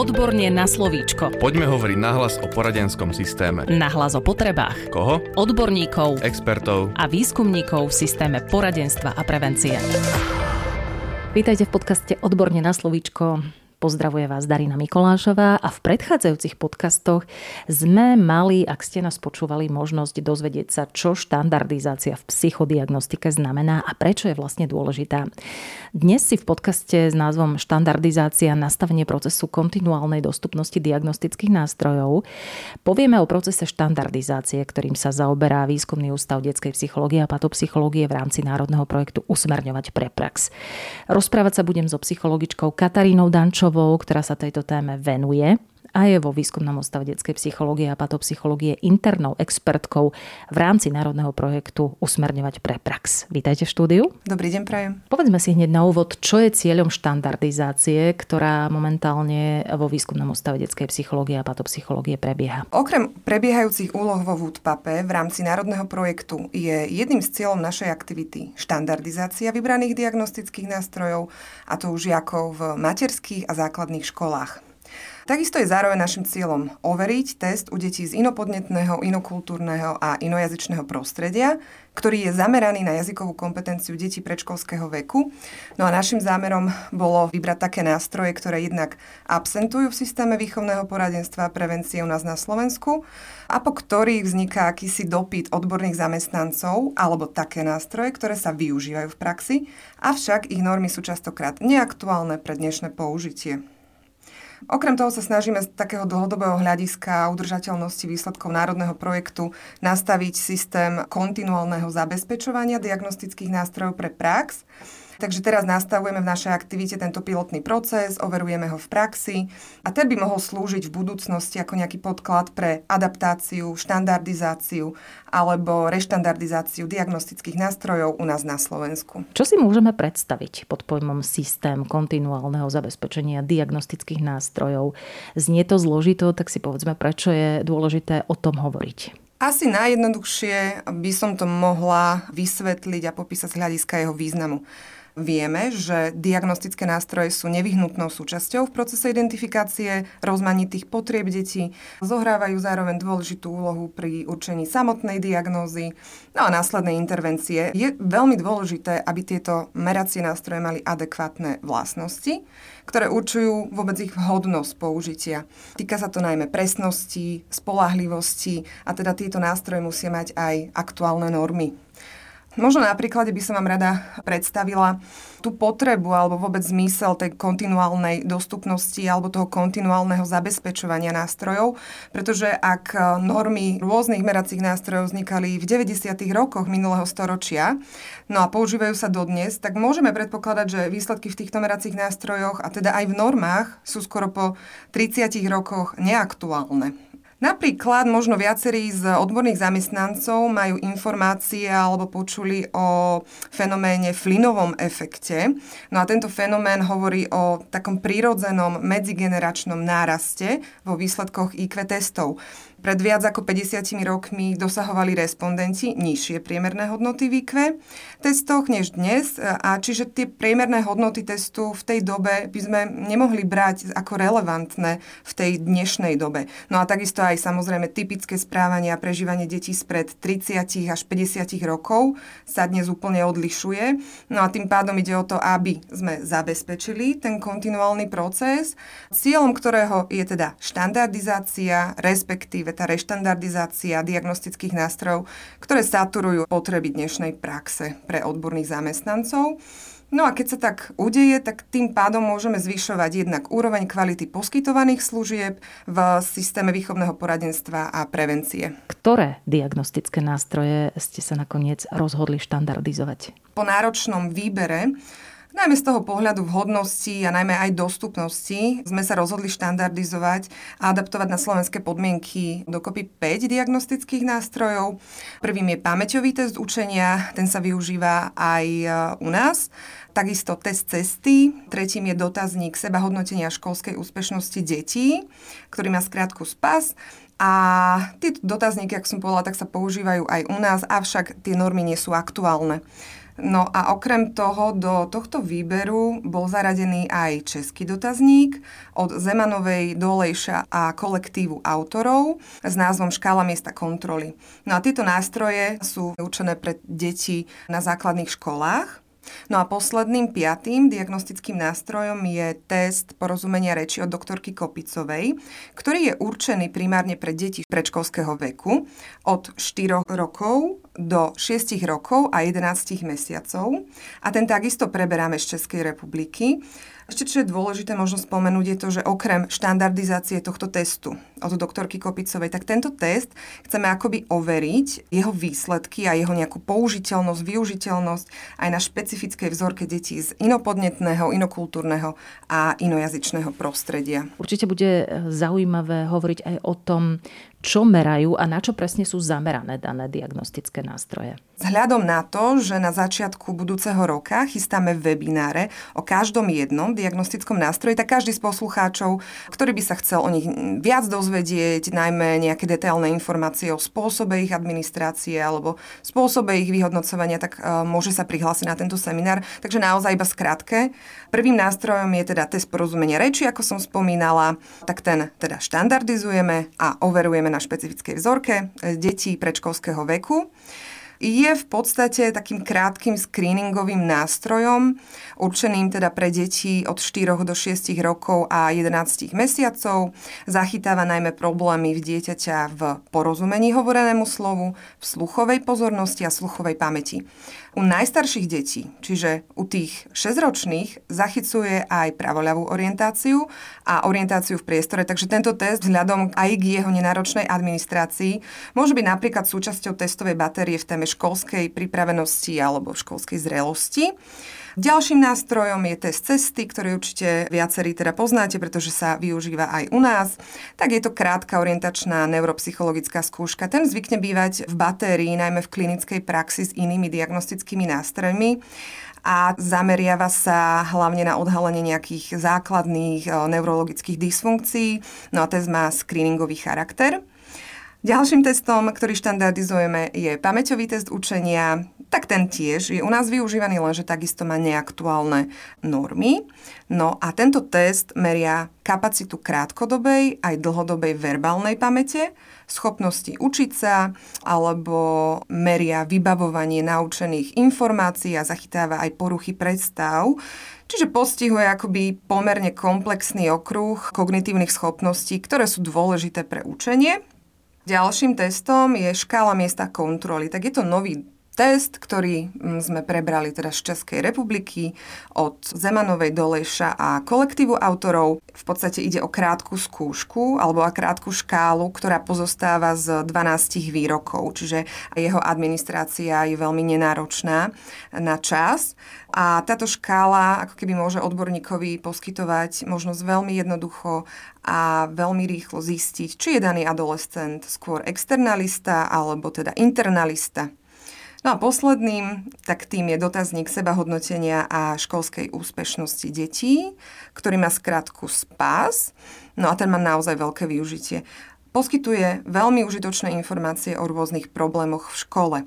Odborne na slovíčko. Poďme hovoriť nahlas o poradenskom systéme. Nahlas o potrebách. Koho? Odborníkov Expertov. a výskumníkov v systéme poradenstva a prevencie. Vítajte v podcaste Odborne na slovíčko. Pozdravuje vás Darina Mikolášová a v predchádzajúcich podcastoch sme mali, ak ste nás počúvali, možnosť dozvedieť sa, čo štandardizácia v psychodiagnostike znamená a prečo je vlastne dôležitá. Dnes si v podcaste s názvom Štandardizácia nastavenie procesu kontinuálnej dostupnosti diagnostických nástrojov povieme o procese štandardizácie, ktorým sa zaoberá Výskumný ústav detskej psychológie a patopsychológie v rámci národného projektu Usmerňovať pre prax. Rozprávať sa budem so psychologičkou Katarínou Dančovou, Štefánovou, ktorá sa tejto téme venuje a je vo výskumnom ústave detskej psychológie a patopsychológie internou expertkou v rámci národného projektu Usmerňovať pre prax. Vítajte v štúdiu. Dobrý deň, prajem. Povedzme si hneď na úvod, čo je cieľom štandardizácie, ktorá momentálne vo výskumnom ústave detskej psychológie a patopsychológie prebieha. Okrem prebiehajúcich úloh vo Woodpape v rámci národného projektu je jedným z cieľom našej aktivity štandardizácia vybraných diagnostických nástrojov, a to už žiakov v materských a základných školách. Takisto je zároveň našim cieľom overiť test u detí z inopodnetného, inokultúrneho a inojazyčného prostredia, ktorý je zameraný na jazykovú kompetenciu detí predškolského veku. No a našim zámerom bolo vybrať také nástroje, ktoré jednak absentujú v systéme výchovného poradenstva a prevencie u nás na Slovensku a po ktorých vzniká akýsi dopyt odborných zamestnancov alebo také nástroje, ktoré sa využívajú v praxi, avšak ich normy sú častokrát neaktuálne pre dnešné použitie. Okrem toho sa snažíme z takého dlhodobého hľadiska udržateľnosti výsledkov národného projektu nastaviť systém kontinuálneho zabezpečovania diagnostických nástrojov pre prax, Takže teraz nastavujeme v našej aktivite tento pilotný proces, overujeme ho v praxi a ten by mohol slúžiť v budúcnosti ako nejaký podklad pre adaptáciu, štandardizáciu alebo reštandardizáciu diagnostických nástrojov u nás na Slovensku. Čo si môžeme predstaviť pod pojmom systém kontinuálneho zabezpečenia diagnostických nástrojov? Znie to zložito, tak si povedzme, prečo je dôležité o tom hovoriť. Asi najjednoduchšie by som to mohla vysvetliť a popísať z hľadiska jeho významu. Vieme, že diagnostické nástroje sú nevyhnutnou súčasťou v procese identifikácie rozmanitých potrieb detí, zohrávajú zároveň dôležitú úlohu pri určení samotnej diagnózy no a následnej intervencie. Je veľmi dôležité, aby tieto meracie nástroje mali adekvátne vlastnosti, ktoré určujú vôbec ich vhodnosť použitia. Týka sa to najmä presnosti, spolahlivosti a teda tieto nástroje musia mať aj aktuálne normy. Možno na príklade by som vám rada predstavila tú potrebu alebo vôbec zmysel tej kontinuálnej dostupnosti alebo toho kontinuálneho zabezpečovania nástrojov, pretože ak normy rôznych meracích nástrojov vznikali v 90. rokoch minulého storočia, no a používajú sa dodnes, tak môžeme predpokladať, že výsledky v týchto meracích nástrojoch a teda aj v normách sú skoro po 30 rokoch neaktuálne. Napríklad možno viacerí z odborných zamestnancov majú informácie alebo počuli o fenoméne flinovom efekte. No a tento fenomén hovorí o takom prírodzenom medzigeneračnom náraste vo výsledkoch IQ testov. Pred viac ako 50 rokmi dosahovali respondenti nižšie priemerné hodnoty v IQ testoch než dnes a čiže tie priemerné hodnoty testu v tej dobe by sme nemohli brať ako relevantné v tej dnešnej dobe. No a takisto aj samozrejme typické správanie a prežívanie detí spred 30 až 50 rokov sa dnes úplne odlišuje. No a tým pádom ide o to, aby sme zabezpečili ten kontinuálny proces, cieľom ktorého je teda štandardizácia, respektíve respektíve tá reštandardizácia diagnostických nástrojov, ktoré saturujú potreby dnešnej praxe pre odborných zamestnancov. No a keď sa tak udeje, tak tým pádom môžeme zvyšovať jednak úroveň kvality poskytovaných služieb v systéme výchovného poradenstva a prevencie. Ktoré diagnostické nástroje ste sa nakoniec rozhodli štandardizovať? Po náročnom výbere Najmä z toho pohľadu vhodnosti a najmä aj dostupnosti sme sa rozhodli štandardizovať a adaptovať na slovenské podmienky dokopy 5 diagnostických nástrojov. Prvým je pamäťový test učenia, ten sa využíva aj e, u nás. Takisto test cesty, tretím je dotazník seba hodnotenia školskej úspešnosti detí, ktorý má skrátku SPAS a tieto dotazníky, ako som povedala, tak sa používajú aj u nás, avšak tie normy nie sú aktuálne. No a okrem toho do tohto výberu bol zaradený aj český dotazník od Zemanovej, Dolejša a kolektívu autorov s názvom Škála miesta kontroly. No a tieto nástroje sú určené pre deti na základných školách. No a posledným piatým diagnostickým nástrojom je test porozumenia reči od doktorky Kopicovej, ktorý je určený primárne pre deti predškolského veku od 4 rokov do 6 rokov a 11 mesiacov. A ten takisto preberáme z Českej republiky. Ešte čo je dôležité možno spomenúť je to, že okrem štandardizácie tohto testu od doktorky Kopicovej, tak tento test chceme akoby overiť jeho výsledky a jeho nejakú použiteľnosť, využiteľnosť aj na špecifickej vzorke detí z inopodnetného, inokultúrneho a inojazyčného prostredia. Určite bude zaujímavé hovoriť aj o tom, čo merajú a na čo presne sú zamerané dané diagnostické nástroje. Vzhľadom na to, že na začiatku budúceho roka chystáme webináre o každom jednom diagnostickom nástroji, tak každý z poslucháčov, ktorý by sa chcel o nich viac dozvedieť, najmä nejaké detailné informácie o spôsobe ich administrácie alebo spôsobe ich vyhodnocovania, tak uh, môže sa prihlásiť na tento seminár. Takže naozaj iba skrátke. Prvým nástrojom je teda test porozumenia reči, ako som spomínala, tak ten teda štandardizujeme a overujeme na špecifickej vzorke e, detí predškolského veku je v podstate takým krátkým screeningovým nástrojom, určeným teda pre deti od 4 do 6 rokov a 11 mesiacov. Zachytáva najmä problémy v dieťaťa v porozumení hovorenému slovu, v sluchovej pozornosti a sluchovej pamäti. U najstarších detí, čiže u tých 6-ročných, zachycuje aj pravoľavú orientáciu a orientáciu v priestore, takže tento test vzhľadom aj k jeho nenáročnej administrácii môže byť napríklad súčasťou testovej batérie v téme školskej pripravenosti alebo školskej zrelosti. Ďalším nástrojom je test cesty, ktorý určite viacerí teda poznáte, pretože sa využíva aj u nás. Tak je to krátka orientačná neuropsychologická skúška. Ten zvykne bývať v batérii, najmä v klinickej praxi s inými diagnostickými nástrojmi a zameriava sa hlavne na odhalenie nejakých základných eh, neurologických dysfunkcií. No a test má screeningový charakter. Ďalším testom, ktorý štandardizujeme, je pamäťový test učenia. Tak ten tiež je u nás využívaný, lenže takisto má neaktuálne normy. No a tento test meria kapacitu krátkodobej aj dlhodobej verbálnej pamäte, schopnosti učiť sa, alebo meria vybavovanie naučených informácií a zachytáva aj poruchy predstav, Čiže postihuje akoby pomerne komplexný okruh kognitívnych schopností, ktoré sú dôležité pre učenie Ďalším testom je škála miesta kontroly. Tak je to nový test, ktorý mm, sme prebrali teda z Českej republiky od Zemanovej Doleša a kolektívu autorov. V podstate ide o krátku skúšku alebo o krátku škálu, ktorá pozostáva z 12 výrokov, čiže jeho administrácia je veľmi nenáročná na čas. A táto škála ako keby môže odborníkovi poskytovať možnosť veľmi jednoducho a veľmi rýchlo zistiť, či je daný adolescent skôr externalista alebo teda internalista. No a posledným, tak tým je dotazník sebahodnotenia a školskej úspešnosti detí, ktorý má skratku SPAS. No a ten má naozaj veľké využitie. Poskytuje veľmi užitočné informácie o rôznych problémoch v škole.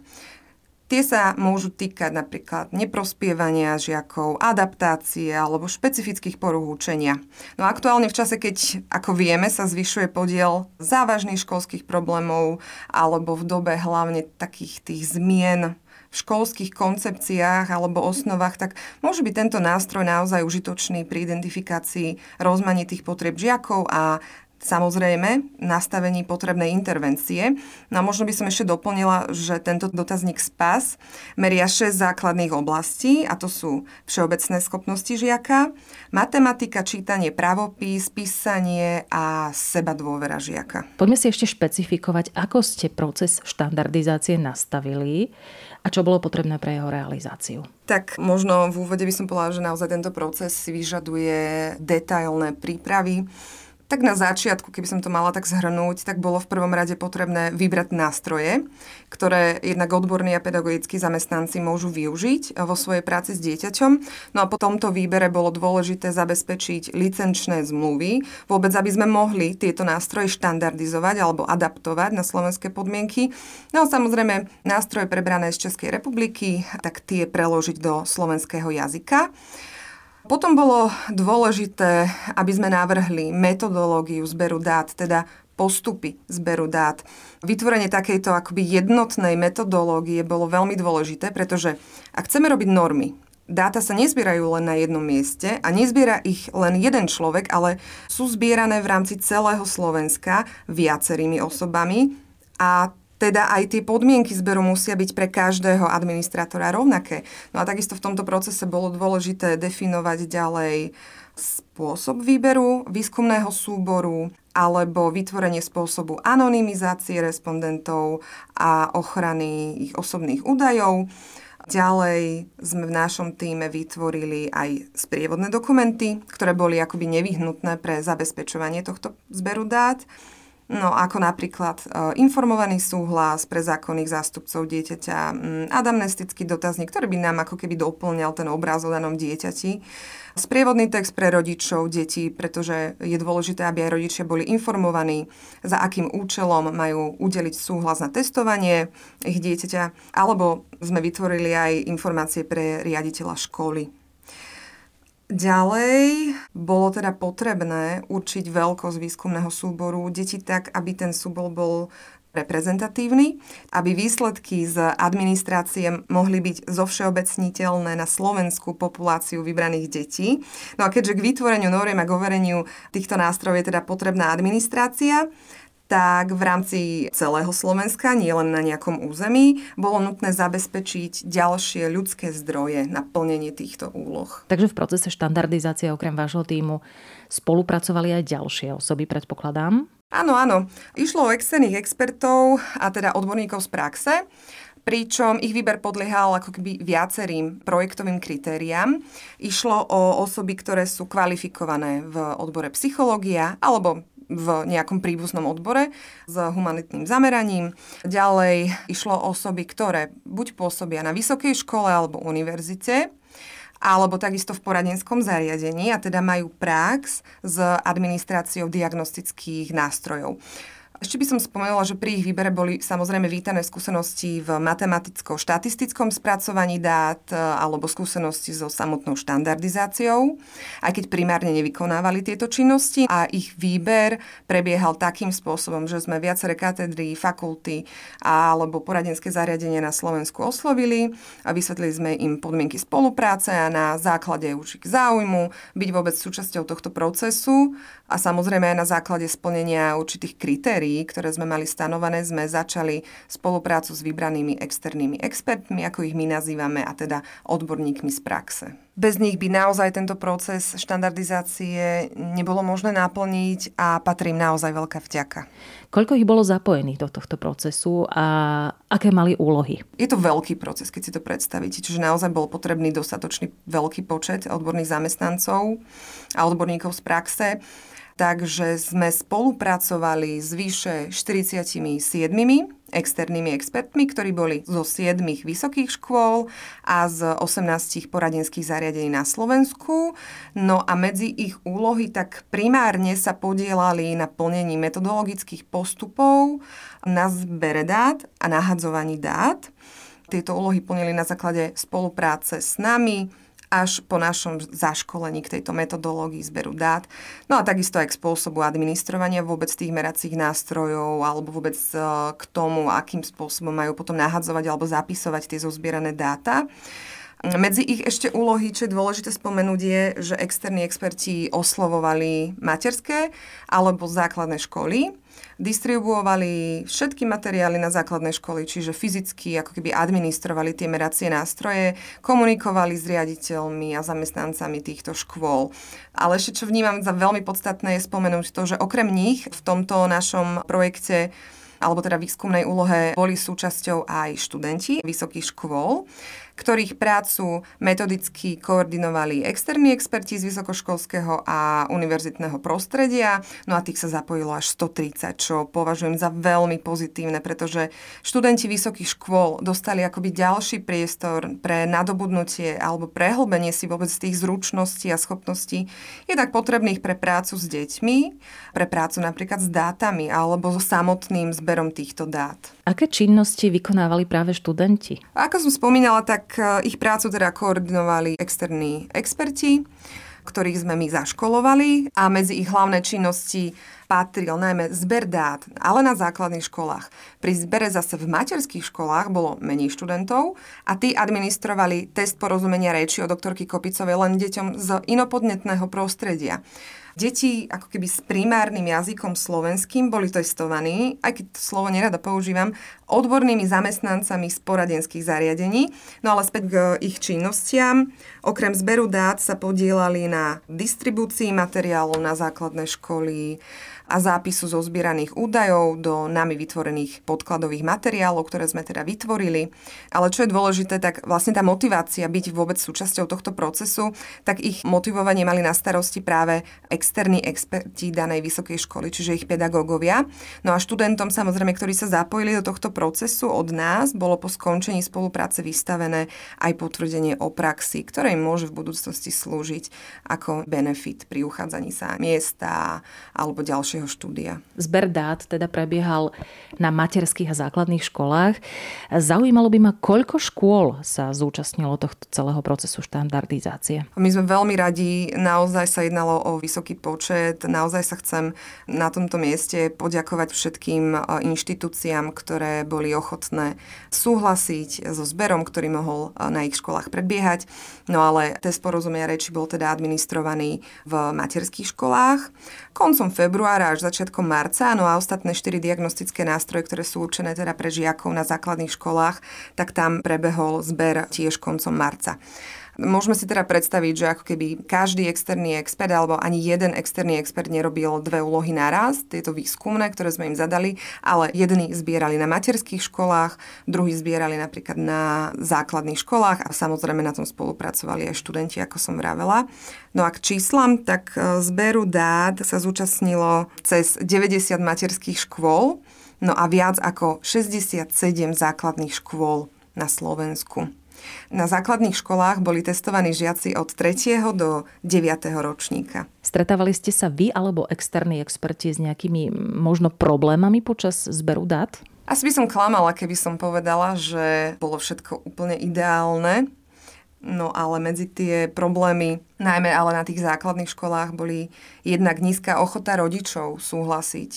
Tie sa môžu týkať napríklad neprospievania žiakov, adaptácie alebo špecifických porúch učenia. No aktuálne v čase, keď, ako vieme, sa zvyšuje podiel závažných školských problémov alebo v dobe hlavne takých tých zmien v školských koncepciách alebo osnovách, tak môže byť tento nástroj naozaj užitočný pri identifikácii rozmanitých potrieb žiakov a samozrejme nastavení potrebnej intervencie. No a možno by som ešte doplnila, že tento dotazník SPAS meria 6 základných oblastí a to sú všeobecné schopnosti žiaka, matematika, čítanie, pravopis, písanie a seba dôvera žiaka. Poďme si ešte špecifikovať, ako ste proces štandardizácie nastavili a čo bolo potrebné pre jeho realizáciu. Tak možno v úvode by som povedala, že naozaj tento proces si vyžaduje detailné prípravy Tak na začiatku, keby som to mala tak zhrnúť, tak bolo v prvom rade potrebné vybrať nástroje, ktoré jednak odborní a pedagogickí zamestnanci môžu využiť vo svojej práci s dieťaťom. No a po tomto výbere bolo dôležité zabezpečiť licenčné zmluvy, vôbec aby sme mohli tieto nástroje štandardizovať alebo adaptovať na slovenské podmienky. No a samozrejme nástroje prebrané z Českej republiky, tak tie preložiť do slovenského jazyka. Potom bolo dôležité, aby sme navrhli metodológiu zberu dát, teda postupy zberu dát. Vytvorenie takejto akoby jednotnej metodológie bolo veľmi dôležité, pretože ak chceme robiť normy, dáta sa nezbierajú len na jednom mieste a nezbiera ich len jeden človek, ale sú zbierané v rámci celého Slovenska viacerými osobami a teda aj tie podmienky zberu musia byť pre každého administrátora rovnaké. No a takisto v tomto procese bolo dôležité definovať ďalej spôsob výberu výskumného súboru alebo vytvorenie spôsobu anonymizácie respondentov a ochrany ich osobných údajov. Ďalej sme v našom týme vytvorili aj sprievodné dokumenty, ktoré boli akoby nevyhnutné pre zabezpečovanie tohto zberu dát. No ako napríklad e, informovaný súhlas pre zákonných zástupcov dieťaťa, adamnestický dotazník, ktorý by nám ako keby doplňal ten obraz o danom dieťati. Sprievodný text pre rodičov detí, pretože je dôležité, aby aj rodičia boli informovaní, za akým účelom majú udeliť súhlas na testovanie ich dieťaťa, alebo sme vytvorili aj informácie pre riaditeľa školy. Ďalej bolo teda potrebné určiť veľkosť výskumného súboru detí tak, aby ten súbor bol reprezentatívny, aby výsledky z administrácie mohli byť zovšeobecniteľné na slovenskú populáciu vybraných detí. No a keďže k vytvoreniu noriem a k overeniu týchto nástrojov je teda potrebná administrácia, tak v rámci celého Slovenska, nie len na nejakom území, bolo nutné zabezpečiť ďalšie ľudské zdroje na plnenie týchto úloh. Takže v procese štandardizácie okrem vášho týmu spolupracovali aj ďalšie osoby, predpokladám? Áno, áno. Išlo o externých expertov a teda odborníkov z praxe pričom ich výber podliehal ako keby viacerým projektovým kritériám. Išlo o osoby, ktoré sú kvalifikované v odbore psychológia alebo v nejakom príbuznom odbore s humanitným zameraním. Ďalej išlo osoby, ktoré buď pôsobia na vysokej škole alebo univerzite, alebo takisto v poradenskom zariadení a teda majú prax s administráciou diagnostických nástrojov. Ešte by som spomenula, že pri ich výbere boli samozrejme vítané skúsenosti v matematicko-štatistickom spracovaní dát e, alebo skúsenosti so samotnou štandardizáciou, aj keď primárne nevykonávali tieto činnosti. A ich výber prebiehal takým spôsobom, že sme viaceré katedry, fakulty alebo poradenské zariadenia na Slovensku oslovili a vysvetlili sme im podmienky spolupráce a na základe určitých záujmu byť vôbec súčasťou tohto procesu a samozrejme aj na základe splnenia určitých kritérií, ktoré sme mali stanovené, sme začali spoluprácu s vybranými externými expertmi, ako ich my nazývame, a teda odborníkmi z praxe. Bez nich by naozaj tento proces štandardizácie nebolo možné naplniť a patrí im naozaj veľká vďaka. Koľko ich bolo zapojených do tohto procesu a aké mali úlohy? Je to veľký proces, keď si to predstavíte, čiže naozaj bol potrebný dostatočný veľký počet odborných zamestnancov a odborníkov z praxe. Takže sme spolupracovali s vyše 47 externými expertmi, ktorí boli zo 7 vysokých škôl a z 18 poradenských zariadení na Slovensku. No a medzi ich úlohy tak primárne sa podielali na plnení metodologických postupov, na zbere dát a nahadzovaní dát. Tieto úlohy plnili na základe spolupráce s nami, až po našom zaškolení k tejto metodológii zberu dát. No a takisto aj k spôsobu administrovania vôbec tých meracích nástrojov alebo vôbec e, k tomu, akým spôsobom majú potom nahadzovať alebo zapisovať tie zozbierané dáta. Medzi ich ešte úlohy, čo je dôležité spomenúť, je, že externí experti oslovovali materské alebo základné školy distribuovali všetky materiály na základnej školy, čiže fyzicky ako keby administrovali tie meracie nástroje, komunikovali s riaditeľmi a zamestnancami týchto škôl. Ale ešte čo vnímam za veľmi podstatné je spomenúť to, že okrem nich v tomto našom projekte alebo teda výskumnej úlohe boli súčasťou aj študenti vysokých škôl, ktorých prácu metodicky koordinovali externí experti z vysokoškolského a univerzitného prostredia, no a tých sa zapojilo až 130, čo považujem za veľmi pozitívne, pretože študenti vysokých škôl dostali akoby ďalší priestor pre nadobudnutie alebo prehlbenie si vôbec tých zručností a schopností, jednak potrebných pre prácu s deťmi, pre prácu napríklad s dátami alebo so samotným zberom týchto dát. Aké činnosti vykonávali práve študenti? Ako som spomínala, tak e, ich prácu teda koordinovali externí experti, ktorých sme my zaškolovali a medzi ich hlavné činnosti patril najmä zber dát, ale na základných školách. Pri zbere zase v materských školách bolo menej študentov a tí administrovali test porozumenia reči od doktorky Kopicovej len deťom z inopodnetného prostredia. Deti ako keby s primárnym jazykom slovenským boli testovaní, aj keď to slovo nerada používam, odbornými zamestnancami z poradenských zariadení. No ale späť k ich činnostiam. Okrem zberu dát sa podielali na distribúcii materiálov na základné školy, a zápisu zo zbieraných údajov do nami vytvorených podkladových materiálov, ktoré sme teda vytvorili. Ale čo je dôležité, tak vlastne tá motivácia byť vôbec súčasťou tohto procesu, tak ich motivovanie mali na starosti práve externí experti danej vysokej školy, čiže ich pedagógovia. No a študentom samozrejme, ktorí sa zapojili do tohto procesu od nás, bolo po skončení spolupráce vystavené aj potvrdenie o praxi, ktoré im môže v budúcnosti slúžiť ako benefit pri uchádzaní sa miesta alebo ďalšie ďalšieho štúdia. Zber dát teda prebiehal na materských a základných školách. Zaujímalo by ma, koľko škôl sa zúčastnilo tohto celého procesu štandardizácie? My sme veľmi radi, naozaj sa jednalo o vysoký počet, naozaj sa chcem na tomto mieste poďakovať všetkým e, inštitúciám, ktoré boli ochotné súhlasiť so zberom, ktorý mohol e, na ich školách predbiehať. No ale test porozumia reči bol teda administrovaný v materských školách. Koncom februára až začiatkom marca, no a ostatné štyri diagnostické nástroje, ktoré sú určené teda pre žiakov na základných školách, tak tam prebehol zber tiež koncom marca. Môžeme si teda predstaviť, že ako keby každý externý expert alebo ani jeden externý expert nerobil dve úlohy naraz, tieto výskumné, ktoré sme im zadali, ale jedni zbierali na materských školách, druhí zbierali napríklad na základných školách a samozrejme na tom spolupracovali aj študenti, ako som vravela. No a k číslam, tak e, zberu dát sa zúčastnilo cez 90 materských škôl, no a viac ako 67 základných škôl na Slovensku. Na základných školách boli testovaní žiaci od 3. do 9. ročníka. Stretávali ste sa vy alebo externí experti s nejakými možno problémami počas zberu dát? Asi by som klamala, keby som povedala, že bolo všetko úplne ideálne. No ale medzi tie problémy, najmä ale na tých základných školách, boli jednak nízka ochota rodičov súhlasiť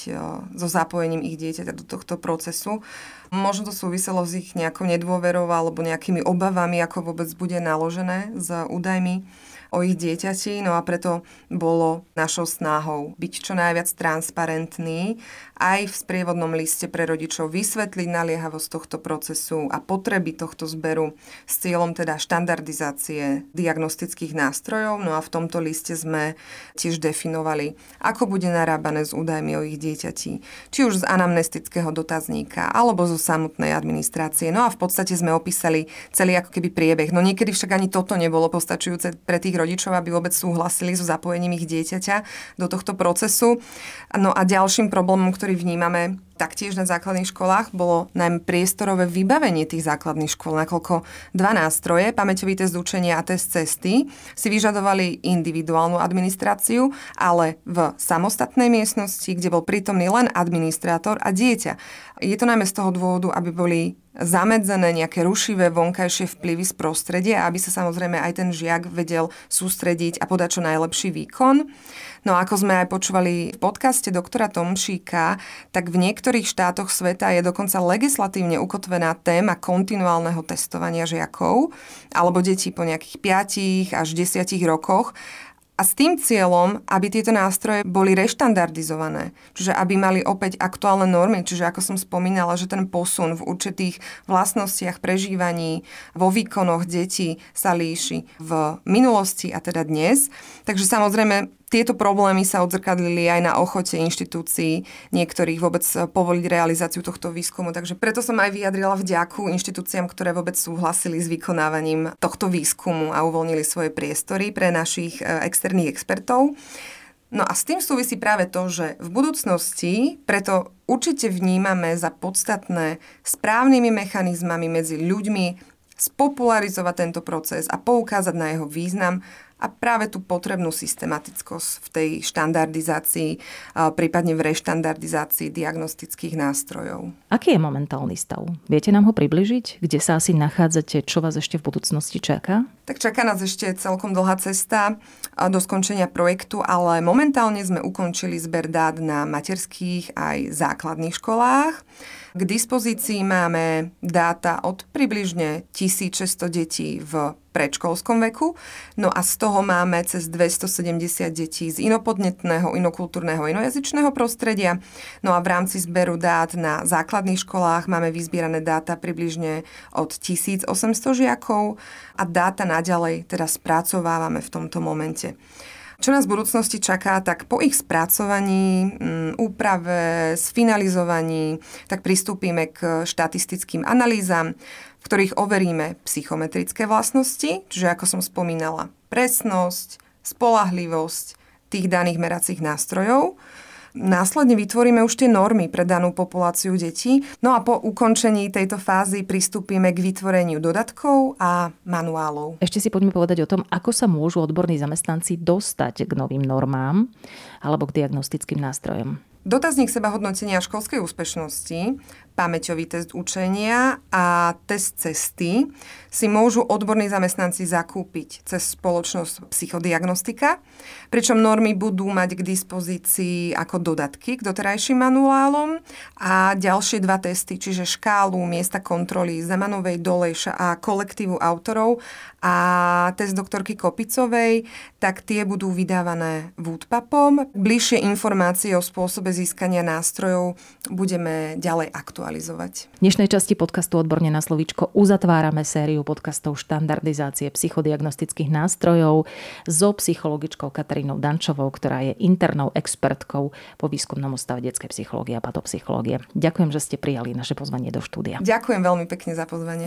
so zapojením ich dieťaťa do tohto procesu. Možno to súviselo s ich nejakou nedôverou alebo nejakými obavami, ako vôbec bude naložené s údajmi o ich dieťati, no a preto bolo našou snahou byť čo najviac transparentný aj v sprievodnom liste pre rodičov vysvetliť naliehavosť tohto procesu a potreby tohto zberu s cieľom teda štandardizácie diagnostických nástrojov. No a v tomto liste sme tiež definovali, ako bude narábané s údajmi o ich dieťati, či už z anamnestického dotazníka alebo zo samotnej administrácie. No a v podstate sme opísali celý ako keby priebeh. No niekedy však ani toto nebolo postačujúce pre tých rodičov, aby vôbec súhlasili so zapojením ich dieťaťa do tohto procesu. No a ďalším problémom, ktorý vnímame taktiež na základných školách, bolo najmä priestorové vybavenie tých základných škôl, nakoľko dva nástroje, pamäťový test učenia a test cesty, si vyžadovali individuálnu administráciu, ale v samostatnej miestnosti, kde bol prítomný len administrátor a dieťa. Je to najmä z toho dôvodu, aby boli zamedzené nejaké rušivé vonkajšie vplyvy z prostredia, aby sa samozrejme aj ten žiak vedel sústrediť a podať čo najlepší výkon. No ako sme aj počúvali v podcaste doktora Tomšíka, tak v niektorých štátoch sveta je dokonca legislatívne ukotvená téma kontinuálneho testovania žiakov alebo detí po nejakých 5 až 10 rokoch a s tým cieľom, aby tieto nástroje boli reštandardizované, čiže aby mali opäť aktuálne normy, čiže ako som spomínala, že ten posun v určitých vlastnostiach prežívaní vo výkonoch detí sa líši v minulosti a teda dnes. Takže samozrejme tieto problémy sa odzrkadlili aj na ochote inštitúcií niektorých vôbec povoliť realizáciu tohto výskumu. Takže preto som aj vyjadrila vďaku inštitúciám, ktoré vôbec súhlasili s vykonávaním tohto výskumu a uvoľnili svoje priestory pre našich e, externých expertov. No a s tým súvisí práve to, že v budúcnosti preto určite vnímame za podstatné správnymi mechanizmami medzi ľuďmi spopularizovať tento proces a poukázať na jeho význam a práve tú potrebnú systematickosť v tej štandardizácii, prípadne v reštandardizácii diagnostických nástrojov. Aký je momentálny stav? Viete nám ho približiť? Kde sa asi nachádzate? Čo vás ešte v budúcnosti čaká? Tak čaká nás ešte celkom dlhá cesta do skončenia projektu, ale momentálne sme ukončili zber dát na materských aj základných školách. K dispozícii máme dáta od približne 1600 detí v predškolskom veku, no a z toho máme cez 270 detí z inopodnetného, inokultúrneho, inojazyčného prostredia. No a v rámci zberu dát na základných školách máme vyzbierané dáta približne od 1800 žiakov a dáta naďalej teda spracovávame v tomto momente. Čo nás v budúcnosti čaká, tak po ich spracovaní, mm, úprave, sfinalizovaní, tak pristúpime k štatistickým analýzam, v ktorých overíme psychometrické vlastnosti, čiže ako som spomínala, presnosť, spolahlivosť tých daných meracích nástrojov Následne vytvoríme už tie normy pre danú populáciu detí. No a po ukončení tejto fázy pristúpime k vytvoreniu dodatkov a manuálov. Ešte si poďme povedať o tom, ako sa môžu odborní zamestnanci dostať k novým normám alebo k diagnostickým nástrojom. Dotazník seba hodnotenia školskej úspešnosti, pamäťový test učenia a test cesty si môžu odborní zamestnanci zakúpiť cez spoločnosť psychodiagnostika, pričom normy budú mať k dispozícii ako dodatky k doterajším manuálom a ďalšie dva testy, čiže škálu miesta kontroly Zemanovej, Dolejša a kolektívu autorov a test doktorky Kopicovej, tak tie budú vydávané Woodpapom. Bližšie informácie o spôsobe získania nástrojov budeme ďalej aktualizovať. V dnešnej časti podcastu Odborne na slovíčko uzatvárame sériu podcastov štandardizácie psychodiagnostických nástrojov so psychologičkou Katarínou Dančovou, ktorá je internou expertkou po výskumnom ústave detskej psychológie a patopsychológie. Ďakujem, že ste prijali naše pozvanie do štúdia. Ďakujem veľmi pekne za pozvanie.